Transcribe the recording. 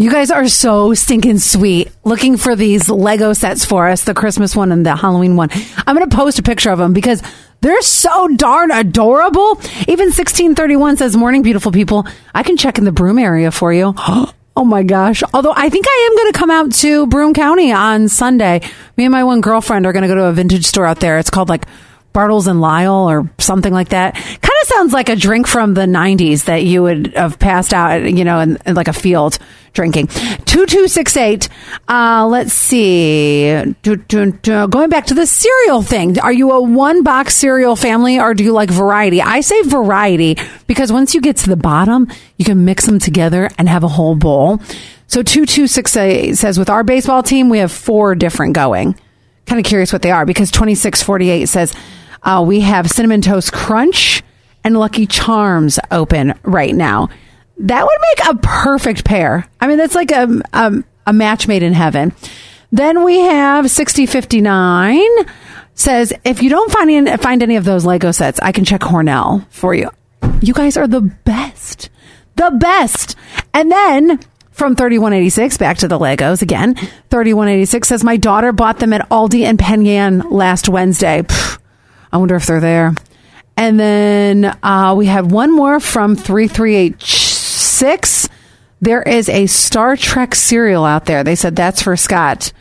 You guys are so stinking sweet. Looking for these Lego sets for us, the Christmas one and the Halloween one. I'm going to post a picture of them because they're so darn adorable. Even 1631 says, Morning, beautiful people. I can check in the Broome area for you. Oh my gosh. Although I think I am going to come out to Broome County on Sunday. Me and my one girlfriend are going to go to a vintage store out there. It's called like Bartles and Lyle or something like that. Kind of sounds like a drink from the 90s that you would have passed out, you know, in, in like a field drinking. 2268. Uh, let's see. Going back to the cereal thing. Are you a one box cereal family or do you like variety? I say variety because once you get to the bottom, you can mix them together and have a whole bowl. So 2268 says with our baseball team, we have four different going. Kind of curious what they are because 2648 says uh, we have Cinnamon Toast Crunch and Lucky Charms open right now. That would make a perfect pair. I mean, that's like a, a, a match made in heaven. Then we have 6059 says, if you don't find any, find any of those Lego sets, I can check Hornell for you. You guys are the best. The best. And then from 3186 back to the Legos again. 3186 says, my daughter bought them at Aldi and Penn Yan last Wednesday. Pfft, I wonder if they're there. And then uh, we have one more from 3386. There is a Star Trek cereal out there. They said that's for Scott.